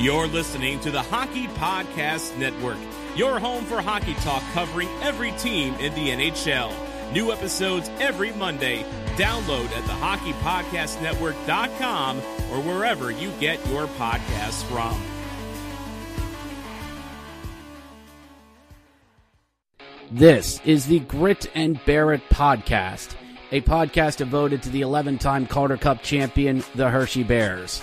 You're listening to the Hockey Podcast Network, your home for hockey talk covering every team in the NHL. New episodes every Monday. Download at the hockeypodcastnetwork.com or wherever you get your podcasts from. This is the Grit and Barrett podcast, a podcast devoted to the 11 time Calder Cup champion, the Hershey Bears.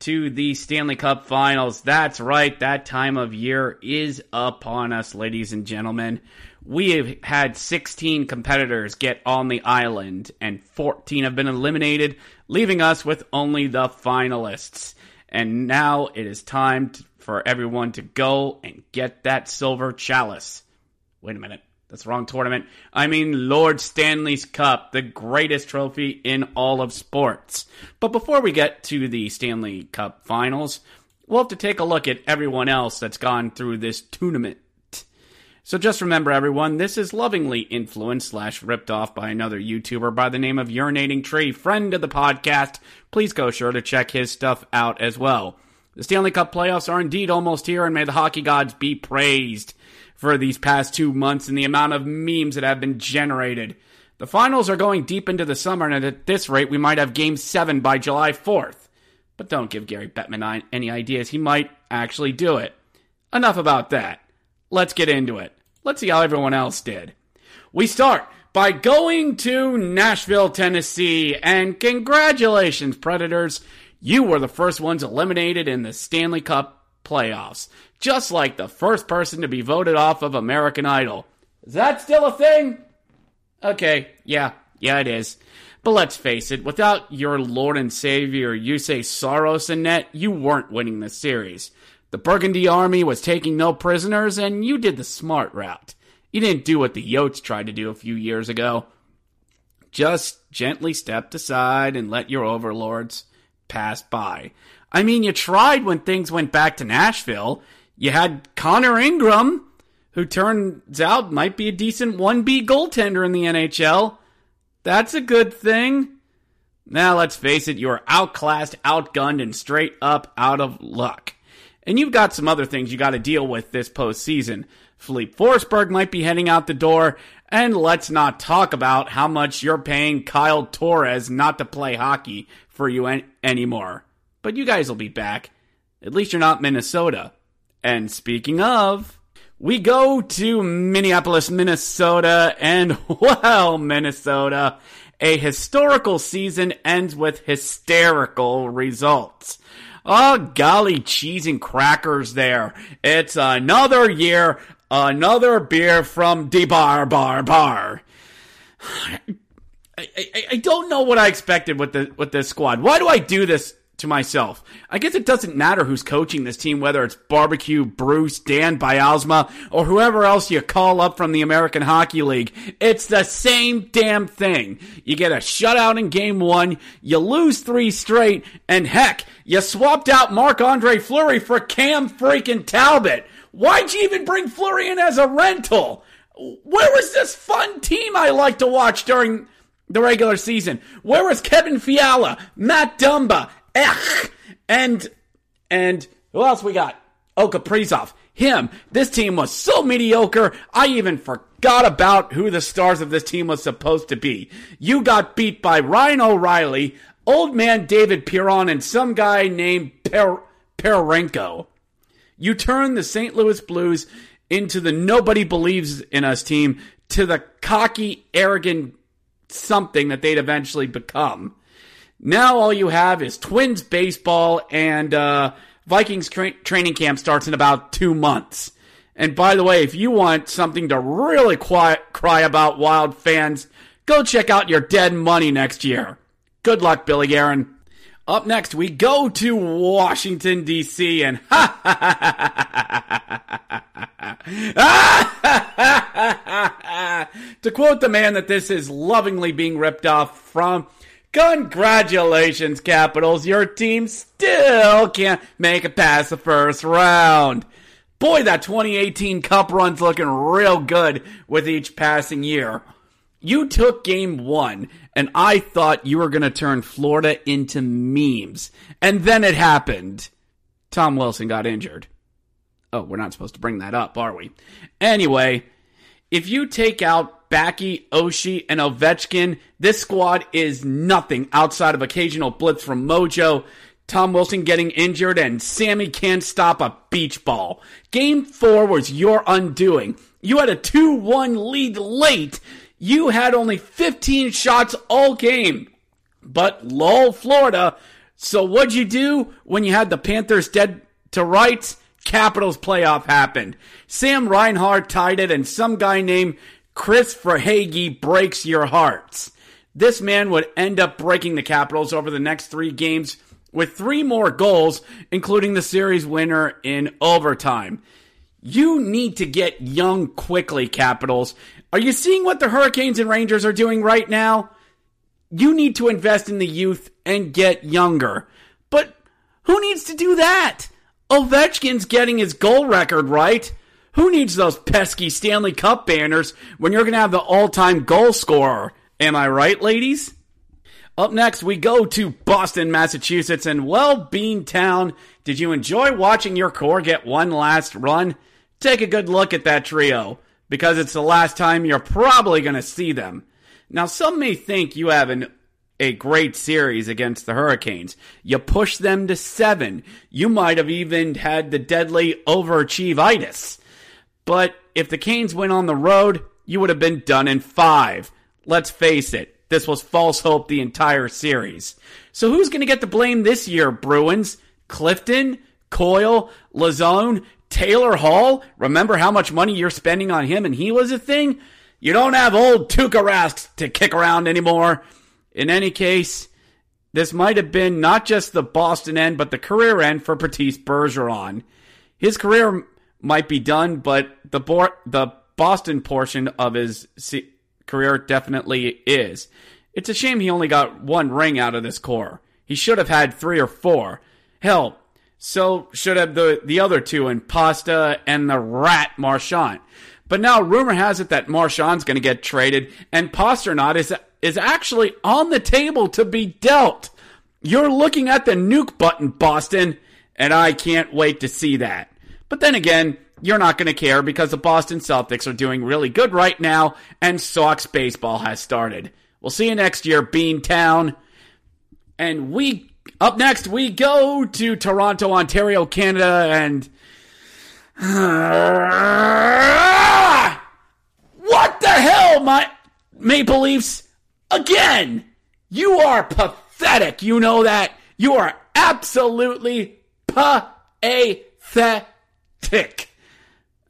to the Stanley Cup Finals. That's right, that time of year is upon us, ladies and gentlemen. We have had 16 competitors get on the island, and 14 have been eliminated, leaving us with only the finalists. And now it is time to, for everyone to go and get that silver chalice. Wait a minute. That's the wrong tournament. I mean Lord Stanley's Cup, the greatest trophy in all of sports. But before we get to the Stanley Cup finals, we'll have to take a look at everyone else that's gone through this tournament. So just remember, everyone, this is lovingly influenced slash ripped off by another YouTuber by the name of Urinating Tree, friend of the podcast. Please go sure to check his stuff out as well. The Stanley Cup playoffs are indeed almost here, and may the hockey gods be praised for these past two months and the amount of memes that have been generated. The finals are going deep into the summer, and at this rate, we might have Game 7 by July 4th. But don't give Gary Bettman any ideas. He might actually do it. Enough about that. Let's get into it. Let's see how everyone else did. We start by going to Nashville, Tennessee, and congratulations, Predators. You were the first ones eliminated in the Stanley Cup playoffs just like the first person to be voted off of American Idol. Is that still a thing? Okay, yeah, yeah, it is. But let's face it, without your Lord and Savior, Juuse Saros in net, you weren't winning the series. The Burgundy Army was taking no prisoners, and you did the smart route. You didn't do what the Yotes tried to do a few years ago. Just gently stepped aside and let your overlords pass by. I mean, you tried when things went back to Nashville. You had Connor Ingram, who turns out might be a decent 1B goaltender in the NHL. That's a good thing. Now, let's face it, you're outclassed, outgunned, and straight up out of luck. And you've got some other things you got to deal with this postseason. Filip Forsberg might be heading out the door, and let's not talk about how much you're paying Kyle Turris not to play hockey for you anymore. But you guys will be back. At least you're not Minnesota. And speaking of, we go to Minneapolis, Minnesota, and well, Minnesota, a historical season ends with hysterical results. Oh, golly cheese and crackers there. It's another year, another beer from the bar, bar, bar. I, I, I, don't know what I expected with the with this squad. Why do I do this to myself. I guess it doesn't matter who's coaching this team, whether it's Barbecue, Bruce, Dan Bylsma, or whoever else you call up from the American Hockey League. It's the same damn thing. You get a shutout in game one, you lose three straight, and heck, you swapped out Marc Andre Fleury for Cam freaking Talbot. Why'd you even bring Fleury in as a rental? Where was this fun team I like to watch during the regular season? Where was Kevin Fiala, Matt Dumba, Ech. And and who else we got? Oh, Kaprizov. Him. This team was so mediocre, I even forgot about who the stars of this team was supposed to be. You got beat by Ryan O'Reilly, old man David Perron, and some guy named per- Perenko. You turn the St. Louis Blues into the nobody believes in us team to the cocky, arrogant something that they'd eventually become. Now all you have is Twins baseball and uh, Vikings tra- training camp starts in about two months. And by the way, if you want something to really quiet, cry about, Wild fans, go check out your dead money next year. Good luck, Billy Guerin. Up next, we go to Washington, D.C. and ha ha ha ha ha ha! to quote the man that this is lovingly being ripped off from, congratulations, Capitals. Your team still can't make it past the first round. Boy, that 2018 Cup run's looking real good with each passing year. You took game one, and I thought you were going to turn Florida into memes. And then it happened. Tom Wilson got injured. Oh, we're not supposed to bring that up, are we? Anyway, if you take out Backy, Oshie, and Ovechkin, this squad is nothing outside of occasional blitz from Mojo, Tom Wilson getting injured, and Sammy can't stop a beach ball. Game four was your undoing. You had a 2 1 lead late you had only 15 shots all game. But lol, Florida. So what'd you do when you had the Panthers dead to rights? Capitals playoff happened. Sam Reinhart tied it, and some guy named Chris Verhaeghe breaks your hearts. This man would end up breaking the Capitals over the next three games with three more goals, including the series winner in overtime. You need to get young quickly, Capitals. Are you seeing what the Hurricanes and Rangers are doing right now? You need to invest in the youth and get younger. But who needs to do that? Ovechkin's getting his goal record right. Who needs those pesky Stanley Cup banners when you're going to have the all time goal scorer? Am I right, ladies? Up next, we go to Boston, Massachusetts, and well, Beantown. Did you enjoy watching your core get one last run? Take a good look at that trio because it's the last time you're probably going to see them. Now, some may think you have an, a great series against the Hurricanes. You push them to seven. You might have even had the deadly overachievitis. But if the Canes went on the road, you would have been done in five. Let's face it, this was false hope the entire series. So who's going to get the blame this year, Bruins? Clifton? Coyle? Lauzon? Taylor Hall, remember how much money you're spending on him and he was a thing? You don't have old Tuukka Rask to kick around anymore. In any case, this might have been not just the Boston end, but the career end for Patrice Bergeron. His career might be done, but the Bo- the Boston portion of his career definitely is. It's a shame he only got one ring out of this core. He should have had three or four. Hell, so should have the, the other two in Pasta and the rat Marchand. But now rumor has it that Marchand's going to get traded and Pastrnak is, is actually on the table to be dealt. You're looking at the nuke button, Boston, and I can't wait to see that. But then again, you're not going to care because the Boston Celtics are doing really good right now and Sox baseball has started. We'll see you next year, Beantown. And we up next, we go to Toronto, Ontario, Canada, and. what the hell, my Maple Leafs? Again! You are pathetic. You know that. You are absolutely pathetic.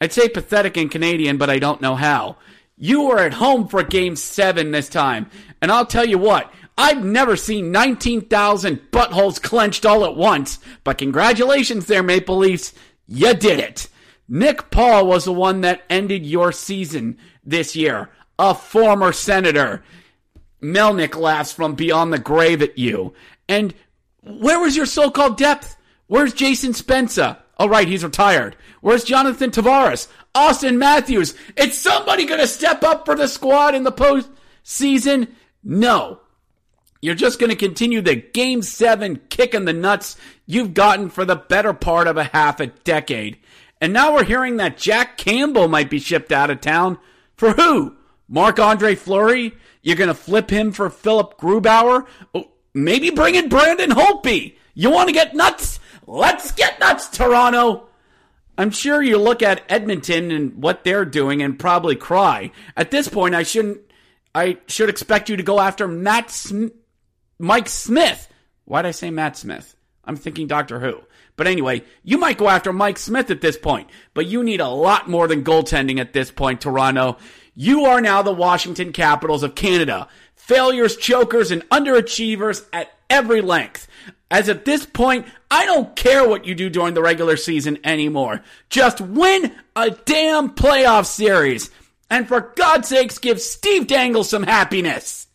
I'd say pathetic in Canadian, but I don't know how. You were at home for game seven this time. And I'll tell you what, I've never seen 19,000 buttholes clenched all at once, but congratulations there, Maple Leafs. You did it. Nick Paul was the one that ended your season this year, a former senator. Melnyk laughs from beyond the grave at you. And where was your so called depth? Where's Jason Spezza? Oh, right, he's retired. Where's Jonathan Tavares? Auston Matthews? Is somebody going to step up for the squad in the postseason? No. You're just going to continue the game seven kick in the nuts you've gotten for the better part of a half a decade. And now we're hearing that Jack Campbell might be shipped out of town. For who? Marc Andre Fleury? You're going to flip him for Philipp Grubauer? Oh, maybe bring in Brandon Holtby. You want to get nuts? Let's get nuts, Toronto. I'm sure you look at Edmonton and what they're doing and probably cry. At this point, I shouldn't. I should expect you to go after Matt Sm- Mike Smith. Why'd I say Matt Smith? I'm thinking Doctor Who. But anyway, you might go after Mike Smith at this point, but you need a lot more than goaltending at this point, Toronto. You are now the Washington Capitals of Canada. Failures, chokers, and underachievers at every length. As at this point, I don't care what you do during the regular season anymore. Just win a damn playoff series. And for God's sakes, give Steve Dangle some happiness.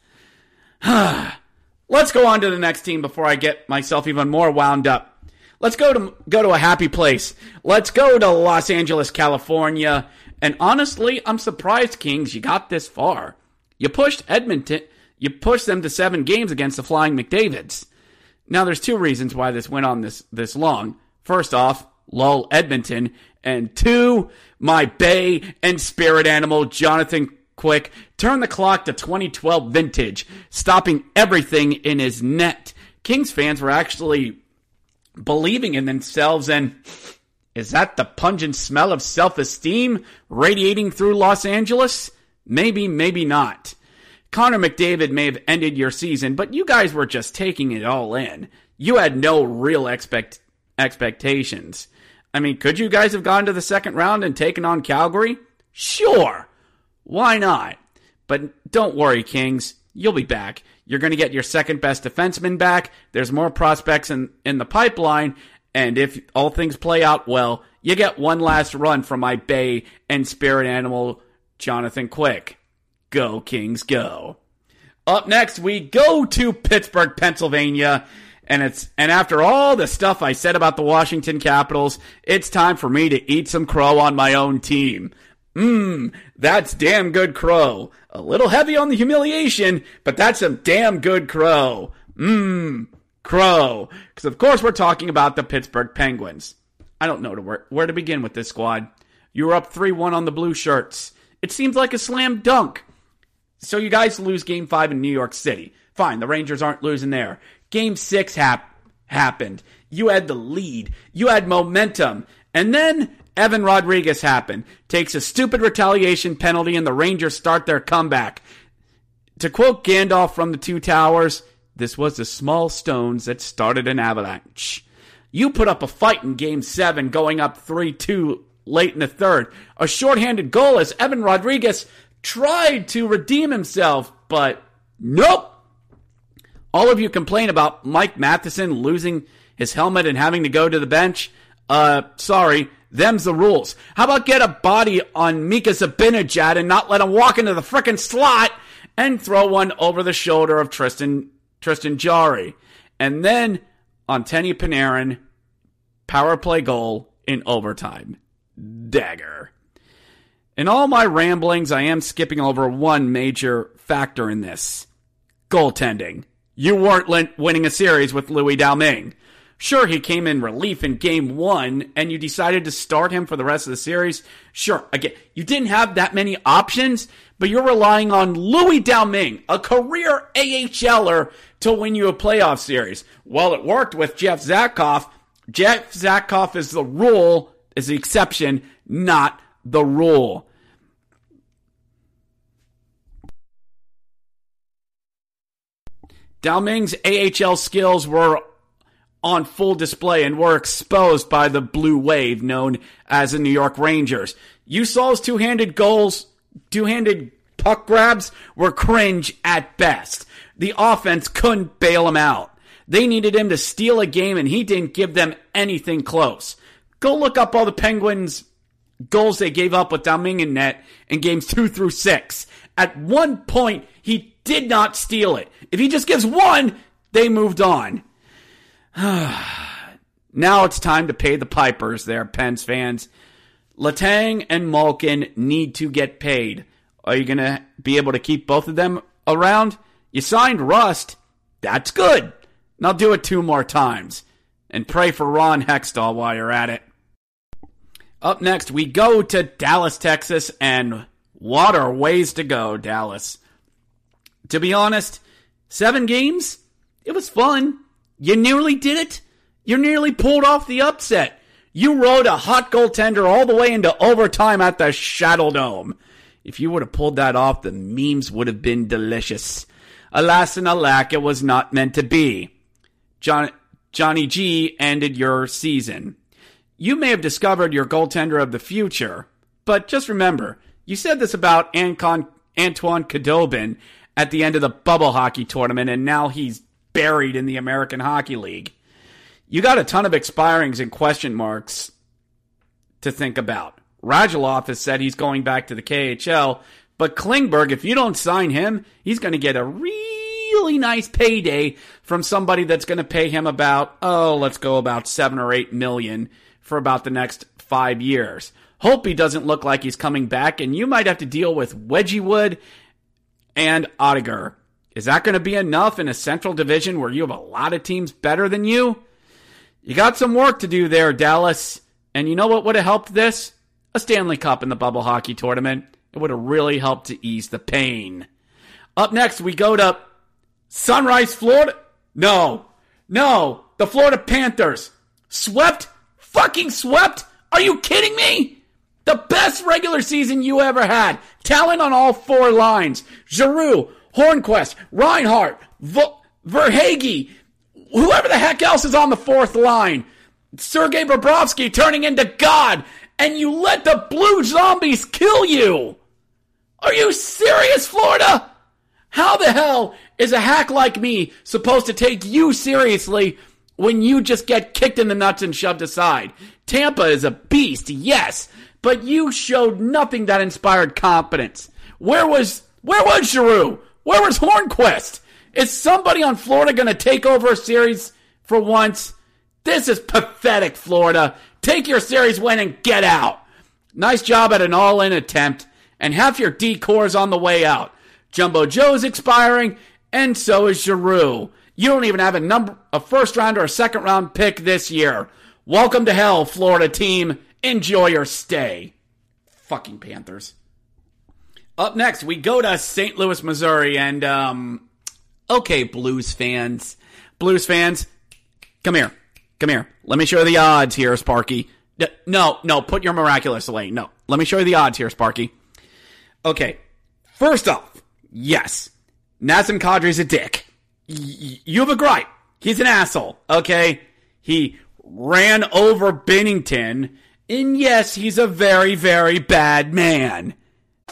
Let's go on to the next team before I get myself even more wound up. Let's go to go to a happy place. Let's go to Los Angeles, California. And honestly, I'm surprised, Kings, you got this far. You pushed Edmonton, you pushed them to seven games against the Flying McDavids. Now, there's two reasons why this went on this this long. First off, lull Edmonton, and two, my Bay and Spirit animal Jonathan Quick turned the clock to 2012 vintage, stopping everything in his net. Kings fans were actually believing in themselves and is that the pungent smell of self-esteem radiating through Los Angeles? Maybe, maybe not. Connor McDavid may have ended your season, but you guys were just taking it all in. You had no real expect expectations. I mean, could you guys have gone to the second round and taken on Calgary? Sure. Why not? But don't worry, Kings. You'll be back. You're going to get your second best defenseman back. There's more prospects in, in the pipeline. And if all things play out well, you get one last run from my Bay and Spirit Animal, Jonathan Quick. Go, Kings, go. Up next, we go to Pittsburgh, Pennsylvania. And it's and after all the stuff I said about the Washington Capitals, it's time for me to eat some crow on my own team. Mmm, that's damn good crow. A little heavy on the humiliation, but that's some damn good crow. Mmm, crow. Because of course we're talking about the Pittsburgh Penguins. I don't know to where, where to begin with this squad. You were up 3-1 on the blue shirts. It seems like a slam dunk. So you guys lose game 5 in New York City. Fine, the Rangers aren't losing there. Game 6 hap- happened. You had the lead. You had momentum. And then Evan Rodrigues happened. Takes a stupid retaliation penalty and the Rangers start their comeback. To quote Gandalf from the Two Towers, this was the small stones that started an avalanche. You put up a fight in game seven, going up 3 2 late in the third. A shorthanded goal as Evan Rodrigues tried to redeem himself, but nope. All of you complain about Mike Matheson losing his helmet and having to go to the bench. Uh, sorry, them's the rules. How about get a body on Mika Zibanejad and not let him walk into the frickin' slot and throw one over the shoulder of Tristan Tristan Jarry. And then Artemi Panarin, power play goal in overtime. Dagger. In all my ramblings, I am skipping over one major factor in this goaltending. You weren't winning a series with Louis Domingue. Sure, he came in relief in game one and you decided to start him for the rest of the series. Sure, again, you didn't have that many options, but you're relying on Louis Domingue, a career AHLer, to win you a playoff series. Well, it worked with Jeff Zatkoff. Jeff Zatkoff is the rule, is the exception, not the rule. Domingue's AHL skills were on full display and were exposed by the blue wave known as the New York Rangers. You saw his two-handed goals, two-handed puck grabs were cringe at best. The offense couldn't bail him out. They needed him to steal a game and he didn't give them anything close. Go look up all the Penguins goals they gave up with Domingue in net in games two through six. At one point, he did not steal it. If he just gives one, they moved on. now it's time to pay the pipers there, Pens fans. Letang and Malkin need to get paid. Are you going to be able to keep both of them around? You signed Rust. That's good. Now do it two more times. And pray for Ron Hextall while you're at it. Up next, we go to Dallas, Texas, and what are ways to go, Dallas? To be honest, seven games? It was fun. You nearly did it. You nearly pulled off the upset. You rode a hot goaltender all the way into overtime at the Saddledome. If you would have pulled that off, the memes would have been delicious. Alas and alack, it was not meant to be. John, Johnny G ended your season. You may have discovered your goaltender of the future, but just remember, you said this about Antoine Khudobin at the end of the bubble hockey tournament, and now he's buried in the American Hockey League. You got a ton of expirings and question marks to think about. Radulov has said he's going back to the KHL, but Klingberg, if you don't sign him, he's going to get a really nice payday from somebody that's going to pay him about, oh, let's go about seven or eight million for about the next five years. Hope he doesn't look like he's coming back, and you might have to deal with Wedgewood and Oettinger. Is that going to be enough in a central division where you have a lot of teams better than you? You got some work to do there, Dallas. And you know what would have helped this? A Stanley Cup in the bubble hockey tournament. It would have really helped to ease the pain. Up next, we go to Sunrise, Florida. No, no, the Florida Panthers. Swept? Fucking swept? Are you kidding me? The best regular season you ever had. Talent on all four lines. Giroux, Hornqvist, Reinhart, v- Verhaeghe, whoever the heck else is on the fourth line. Sergei Bobrovsky turning into God, and you let the Blue Zombies kill you. Are you serious, Florida? How the hell is a hack like me supposed to take you seriously when you just get kicked in the nuts and shoved aside? Tampa is a beast, yes, but you showed nothing that inspired confidence. Where was where was Giroux? Where was Hornqvist? Is somebody on Florida going to take over a series for once? This is pathetic, Florida. Take your series win and get out. Nice job at an all-in attempt, and half your decors on the way out. Jumbo Joe's expiring, and so is Giroux. You don't even have a number, a first round or a second round pick this year. Welcome to hell, Florida team. Enjoy your stay. Fucking Panthers. Up next, we go to St. Louis, Missouri, and um, okay, Blues fans, Blues fans, come here, come here. Let me show you the odds here, Sparky. No, no, put your miraculous away. No, let me show you the odds here, Sparky. Okay, first off, yes, Nazem Kadri's a dick. You have a gripe. He's an asshole. Okay, he ran over Binnington. and yes, he's a very, very bad man.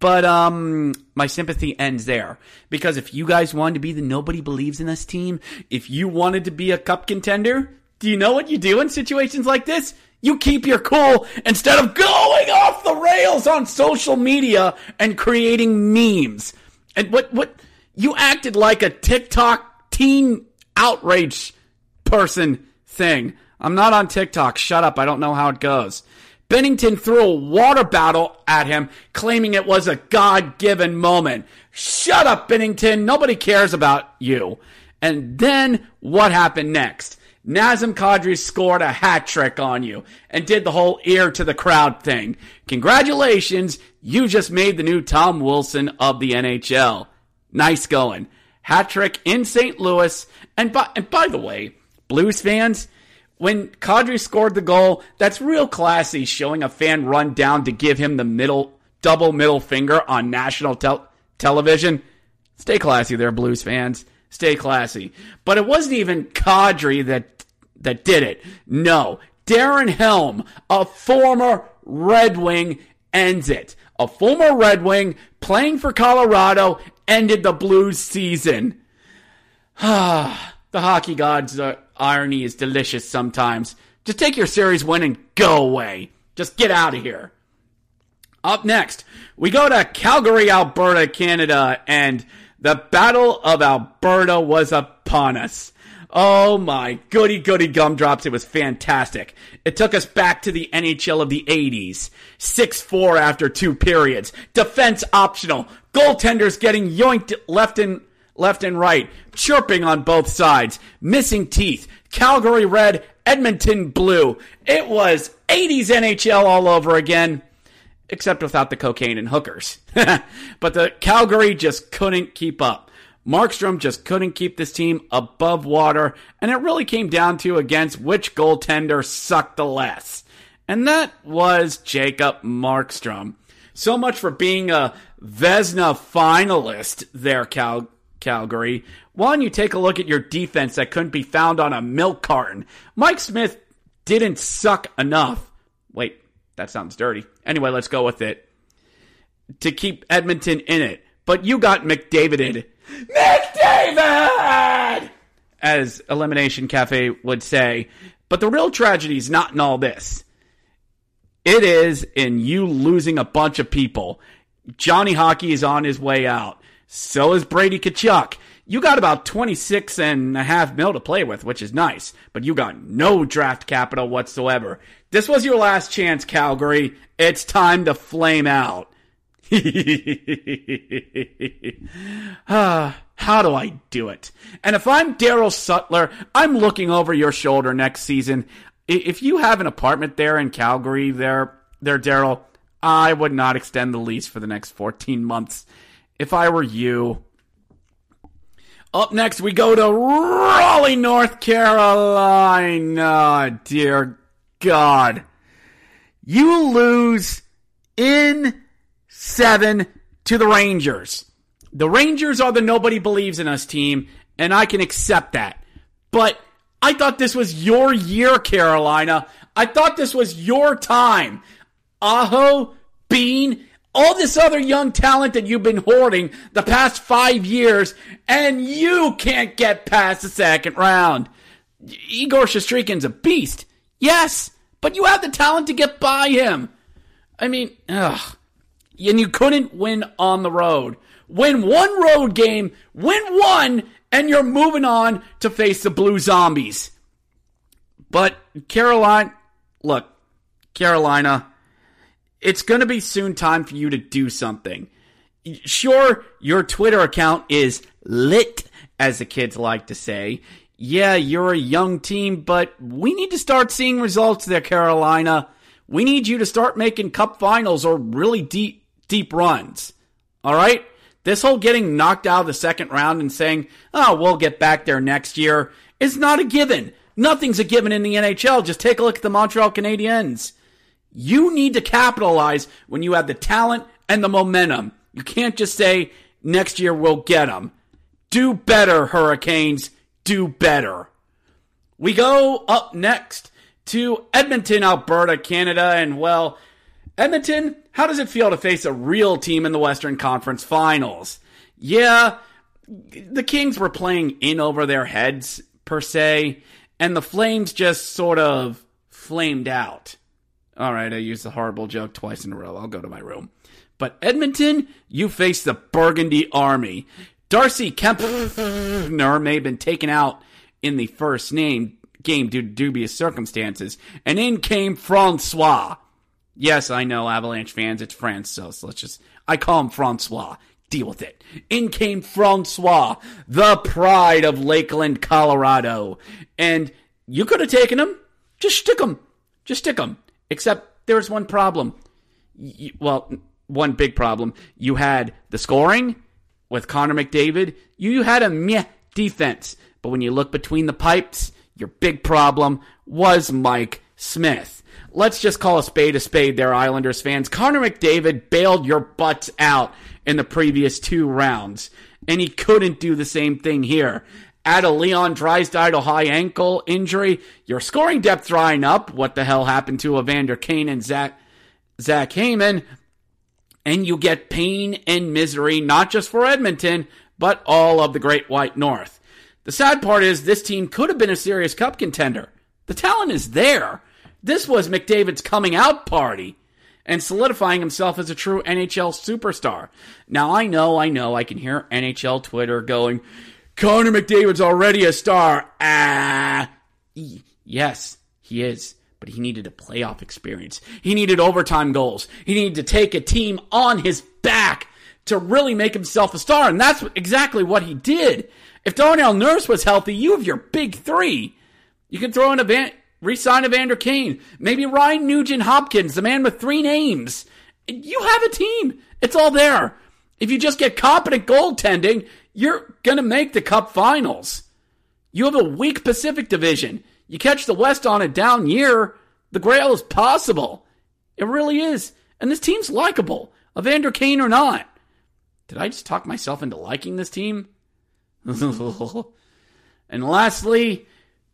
But um my sympathy ends there because if you guys wanted to be the nobody believes in us team, if you wanted to be a cup contender, do you know what you do in situations like this? You keep your cool instead of going off the rails on social media and creating memes. And what what you acted like a TikTok teen outrage person thing. I'm not on TikTok. Shut up. I don't know how it goes. Binnington threw a water bottle at him, claiming it was a God given moment. Shut up, Binnington. Nobody cares about you. And then what happened next? Nazem Kadri scored a hat trick on you and did the whole ear to the crowd thing. Congratulations, you just made the new Tom Wilson of the NHL. Nice going. Hat trick in St. Louis. And by, and by the way, Blues fans, when Kadri scored the goal, that's real classy showing a fan run down to give him the middle double middle finger on national tel- television. Stay classy there, Blues fans. Stay classy. But it wasn't even Kadri that that did it. No, Darren Helm, a former Red Wing, ends it. A former Red Wing playing for Colorado ended the Blues season. The hockey gods are irony is delicious sometimes. Just take your series win and go away. Just get out of here. Up next, we go to Calgary, Alberta, Canada, and the Battle of Alberta was upon us. Oh my goody goody gumdrops. It was fantastic. It took us back to the NHL of the 80s. 6-4 after two periods. Defense optional. Goaltenders getting yoinked left and left and right. Chirping on both sides. Missing teeth. Calgary red, Edmonton blue. It was 80s NHL all over again. Except without the cocaine and hookers. but the Calgary just couldn't keep up. Markstrom just couldn't keep this team above water, and it really came down to against which goaltender sucked the less. And that was Jacob Markstrom. So much for being a Vezina finalist there, Cal- Calgary. One, you take a look at your defense that couldn't be found on a milk carton. Mike Smith didn't suck enough. Wait, that sounds dirty. Anyway, let's go with it. To keep Edmonton in it. But you got McDavided McDavid! As Elimination Cafe would say. But the real tragedy is not in all this. It is in you losing a bunch of people. Johnny Hockey is on his way out. So is Brady Tkachuk. You got about 26 and a half mil to play with, which is nice, but you got no draft capital whatsoever. This was your last chance, Calgary. It's time to flame out. ah, how do I do it? And if I'm Daryl Sutter, I'm looking over your shoulder next season. If you have an apartment there in Calgary, there, there, Daryl, I would not extend the lease for the next 14 months. If I were you. Up next, we go to Raleigh, North Carolina. Dear God. You lose in seven to the Rangers. The Rangers are the nobody believes in us team, and I can accept that. But I thought this was your year, Carolina. I thought this was your time. Aho, Bean, all this other young talent that you've been hoarding the past five years, and you can't get past the second round. Igor Shesterkin's a beast. Yes, but you have the talent to get by him. I mean, ugh. And you couldn't win on the road win one road game, win one, and you're moving on to face the Blue Zombies. But Carolina, look, Carolina, it's going to be soon time for you to do something. Sure, your Twitter account is lit, as the kids like to say. Yeah, you're a young team, but we need to start seeing results there, Carolina. We need you to start making cup finals or really deep, deep runs. All right? This whole getting knocked out of the second round and saying, oh, we'll get back there next year is not a given. Nothing's a given in the NHL. Just take a look at the Montreal Canadiens. You need to capitalize when you have the talent and the momentum. You can't just say, next year we'll get them. Do better, Hurricanes. Do better. We go up next to Edmonton, Alberta, Canada, and well, Edmonton, how does it feel to face a real team in the Western Conference Finals? Yeah, the Kings were playing in over their heads, per se, and the Flames just sort of flamed out. All right, I used the horrible joke twice in a row. I'll go to my room. But Edmonton, you face the Burgundy Army. Darcy Kuemper may have been taken out in the first name game due to dubious circumstances, and in came Francois. Yes, I know, Avalanche fans, it's France, so let's just, I call him Francois. Deal with it. In came Francois, the pride of Lakeland, Colorado. And you could have taken him. Just stick him. Just stick him. Except there was one problem. well, one big problem. You had the scoring with Connor McDavid. You had a meh defense. But when you look between the pipes, your big problem was Mike Smith let's just call a spade a spade there, Islanders fans. Connor McDavid bailed your butts out in the previous two rounds, and he couldn't do the same thing here. Add a Leon Draisaitl high ankle injury, your scoring depth drying up. What the hell happened to Evander Kane and Zach Zach Hyman? And you get pain and misery, not just for Edmonton, but all of the Great White North. The sad part is this team could have been a serious cup contender. The talent is there. This was McDavid's coming out party and solidifying himself as a true NHL superstar. Now, I know, I know, I can hear NHL Twitter going, Connor McDavid's already a star. Ah. Yes, he is. But he needed a playoff experience. He needed overtime goals. He needed to take a team on his back to really make himself a star. And that's exactly what he did. If Darnell Nurse was healthy, you have your big three. You can throw in a van, resign Evander Kane, maybe Ryan Nugent Hopkins, the man with three names. You have a team. It's all there. If you just get competent goaltending, you're going to make the cup finals. You have a weak Pacific division. You catch the West on a down year, the Grail is possible. It really is. And this team's likable, Evander Kane or not. Did I just talk myself into liking this team? and lastly,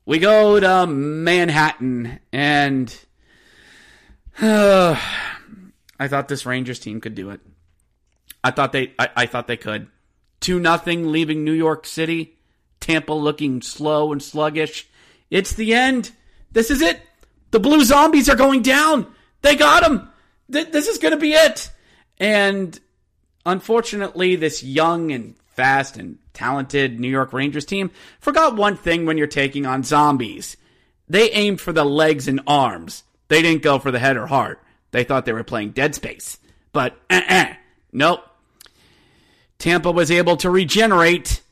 we go to Manhattan, and uh, I thought this Rangers team could do it. I thought they, I, I thought they could. Two nothing, leaving New York City. Tampa looking slow and sluggish. It's the end. This is it. The Blue Zombies are going down. They got them. Th- this is going to be it. And unfortunately, this young and fast and talented New York Rangers team forgot one thing when you're taking on zombies. They aimed for the legs and arms. They didn't go for the head or heart. They thought they were playing Dead Space. But, uh-uh. Nope. Tampa was able to regenerate,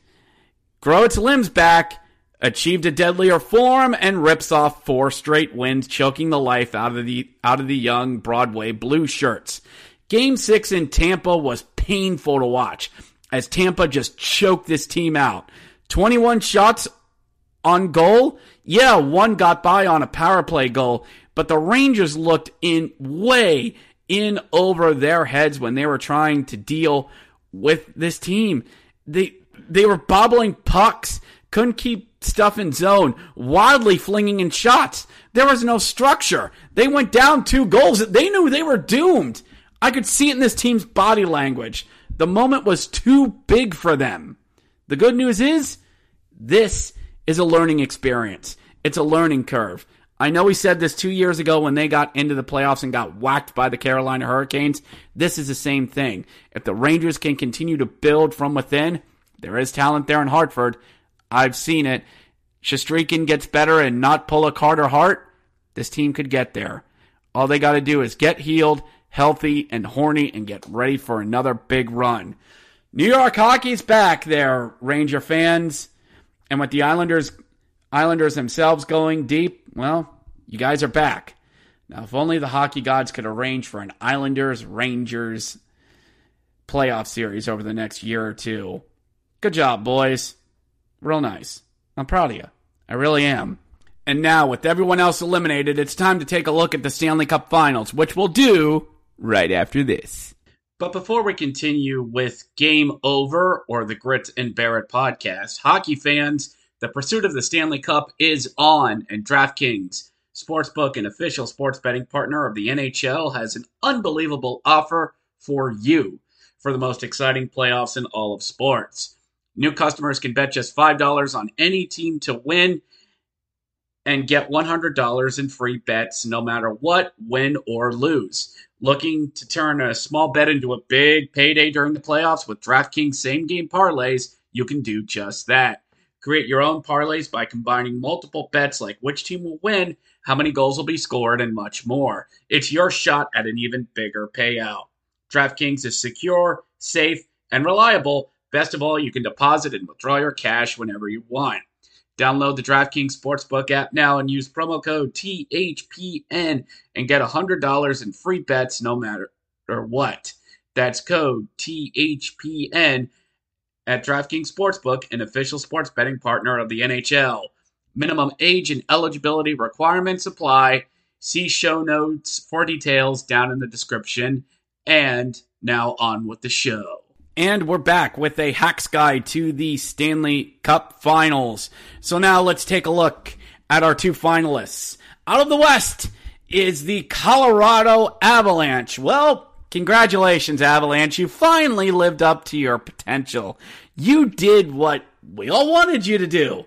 grow its limbs back, achieved a deadlier form, and rips off four straight wins, choking the life out of the out of the young Broadway blue shirts. Game six in Tampa was painful to watch as Tampa just choked this team out. 21 shots on goal. Yeah, one got by on a power play goal, but the Rangers looked in way in over their heads when they were trying to deal with this team. They they were bobbling pucks, couldn't keep stuff in zone, wildly flinging in shots. There was no structure. They went down two goals. They knew they were doomed. I could see it in this team's body language. The moment was too big for them. The good news is this is a learning experience. It's a learning curve. I know we said this two years ago when they got into the playoffs and got whacked by the Carolina Hurricanes. This is the same thing. If the Rangers can continue to build from within, there is talent there in Hartford. I've seen it. Shesterkin gets better and not pull a Carter Hart. This team could get there. All they got to do is get healed healthy and horny and get ready for another big run. New York hockey's back there, Ranger fans. And with the Islanders Islanders themselves going deep, well, you guys are back. Now, if only the hockey gods could arrange for an Islanders Rangers playoff series over the next year or two. Good job, boys. Real nice. I'm proud of you. I really am. And now, with everyone else eliminated, it's time to take a look at the Stanley Cup Finals, which we'll do right after this. But before we continue with Game Over or the Grit and Barrett podcast, hockey fans, the pursuit of the Stanley Cup is on, and DraftKings, sportsbook and official sports betting partner of the NHL, has an unbelievable offer for you for the most exciting playoffs in all of sports. New customers can bet just $5 on any team to win and get $100 in free bets no matter what, win or lose. Looking to turn a small bet into a big payday during the playoffs with DraftKings same game parlays, you can do just that. Create your own parlays by combining multiple bets like which team will win, how many goals will be scored, and much more. It's your shot at an even bigger payout. DraftKings is secure, safe, and reliable. Best of all, you can deposit and withdraw your cash whenever you want. Download the DraftKings Sportsbook app now and use promo code THPN and get $100 in free bets no matter what. That's code THPN at DraftKings Sportsbook, an official sports betting partner of the NHL. Minimum age and eligibility requirements apply. See show notes for details down in the description. And now on with the show. And we're back with a hacks guide to the Stanley Cup Finals. So now let's take a look at our two finalists. Out of the West is the Colorado Avalanche. Well, congratulations, Avalanche. You finally lived up to your potential. You did what we all wanted you to do.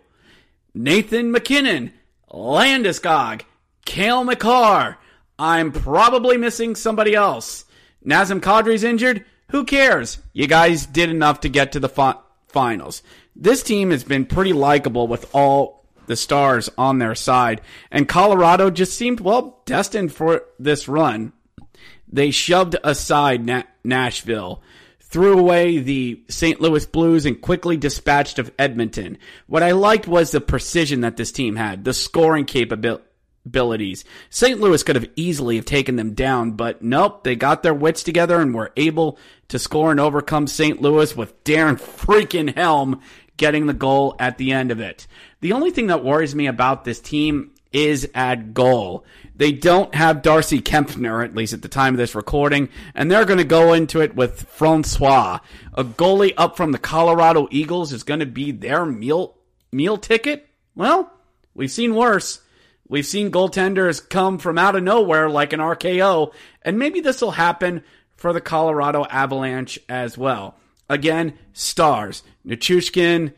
Nathan MacKinnon, Landeskog, Cale Makar. I'm probably missing somebody else. Nazem Kadri's injured. Who cares? You guys did enough to get to the fi- finals. this team has been pretty likable with all the stars on their side. And Colorado just seemed, well, destined for this run. They shoved aside Na- Nashville, threw away the St. Louis Blues, and quickly dispatched of Edmonton. What I liked was the precision that this team had, the scoring capabilities. St. Louis could have easily have taken them down, but nope, they got their wits together and were able to score and overcome St. Louis with Darren freaking Helm getting the goal at the end of it. The only thing that worries me about this team is at goal. They don't have Darcy Kuemper, at least at the time of this recording, and they're going to go into it with Francouz. A goalie up from the Colorado Eagles is going to be their meal meal ticket. Well, we've seen worse. We've seen goaltenders come from out of nowhere like an RKO, and maybe this will happen for the Colorado Avalanche as well. Again, stars. Nichushkin,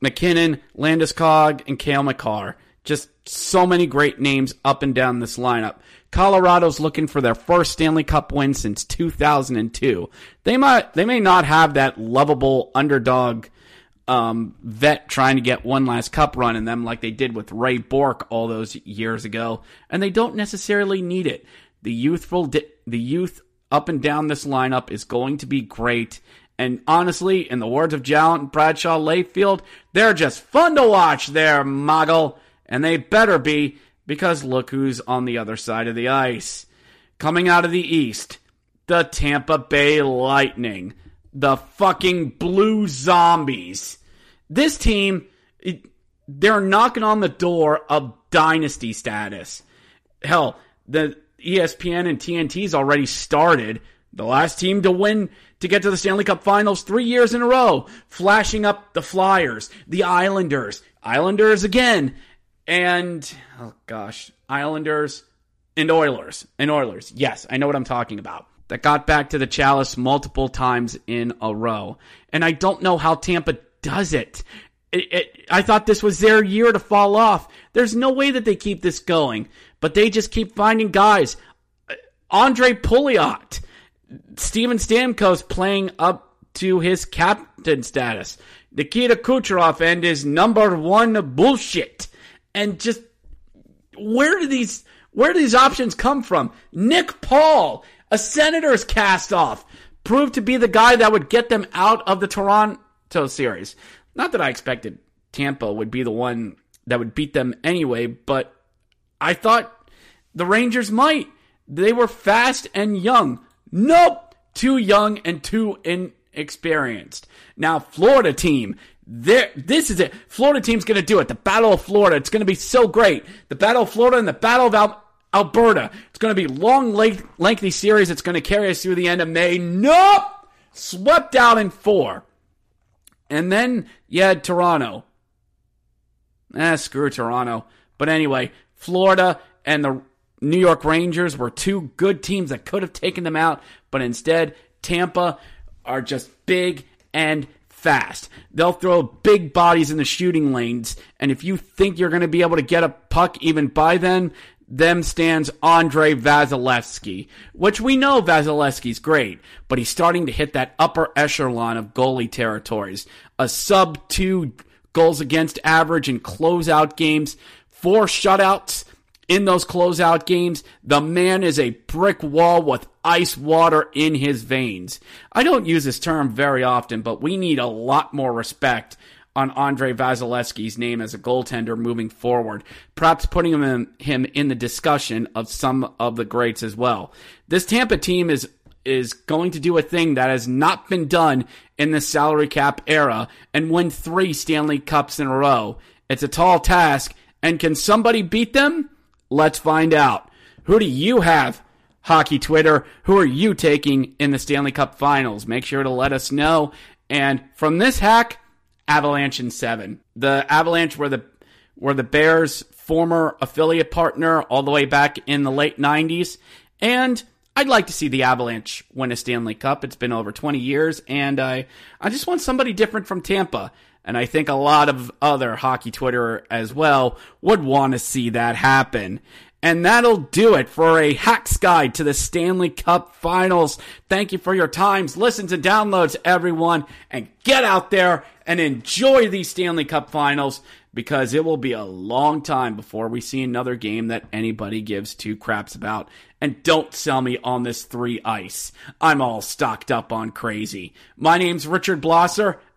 MacKinnon, Landeskog, and Cale Makar. Just so many great names up and down this lineup. Colorado's looking for their first Stanley Cup win since 2002. They might, they may not have that lovable underdog um, vet trying to get one last cup run in them like they did with Ray Bourque all those years ago, and they don't necessarily need it. The youthful, di- the youth up and down this lineup is going to be great. And honestly, in the words of John Bradshaw Layfield, they're just fun to watch there, Moggle. And they better be, because look who's on the other side of the ice. Coming out of the East, the Tampa Bay Lightning. The fucking Blue Zombies. This team, they're knocking on the door of dynasty status. Hell, the ESPN and TNT's already started. The last team to win to get to the Stanley Cup Finals three years in a row, flashing up the Flyers, the Islanders, Islanders again, and oh gosh, Islanders and Oilers and Oilers. Yes, I know what I'm talking about. That got back to the Chalice multiple times in a row, and I don't know how Tampa does it. It, it, I thought this was their year to fall off. There's no way that they keep this going but they just keep finding guys. Ondrej Palat, Steven Stamkos playing up to his captain status. Nikita Kucherov and his number one bullshit. And just where do these where do these options come from? Nick Paul, a Senators cast off, proved to be the guy that would get them out of the Toronto series. Not that I expected Tampa would be the one that would beat them anyway, but I thought the Rangers might. They were fast and young. Nope. Too young and too inexperienced. Now, Florida team, this is it. Florida team's going to do it. The Battle of Florida. It's going to be so great. The Battle of Florida and the Battle of Al- Alberta. It's going to be long, lengthy series. It's going to carry us through the end of May. Nope. Swept out in four. And then you had Toronto. Ah, screw Toronto. But anyway, Florida and the New York Rangers were two good teams that could have taken them out, but instead, Tampa are just big and fast. They'll throw big bodies in the shooting lanes, and if you think you're going to be able to get a puck even by then, them stands Andrei Vasilevskiy, which we know Vasilevskiy's great, but he's starting to hit that upper echelon of goalie territories. A sub two goals against average in closeout games, four shutouts, in those closeout games, the man is a brick wall with ice water in his veins. I don't use this term very often, but we need a lot more respect on Andrei Vasilevskiy's name as a goaltender moving forward, perhaps putting him in, him in the discussion of some of the greats as well. This Tampa team is is going to do a thing that has not been done in the salary cap era and win three Stanley Cups in a row. It's a tall task, and can somebody beat them? Let's find out. Who do you have, Hockey Twitter? Who are you taking in the Stanley Cup Finals? Make sure to let us know. And from this hack, Avalanche in seven. The Avalanche were the were the Bears' former affiliate partner all the way back in the late '90s, and I'd like to see the Avalanche win a Stanley Cup. It's been over 20 years, and I I just want somebody different from Tampa. And I think a lot of other hockey Twitter as well would want to see that happen. And that'll do it for a Hacks Guide to the Stanley Cup Finals. Thank you for your times, listens, and downloads, everyone. And get out there and enjoy these Stanley Cup Finals because it will be a long time before we see another game that anybody gives two craps about. And don't sell me on this three ice. I'm all stocked up on crazy. My name's Richard Blosser,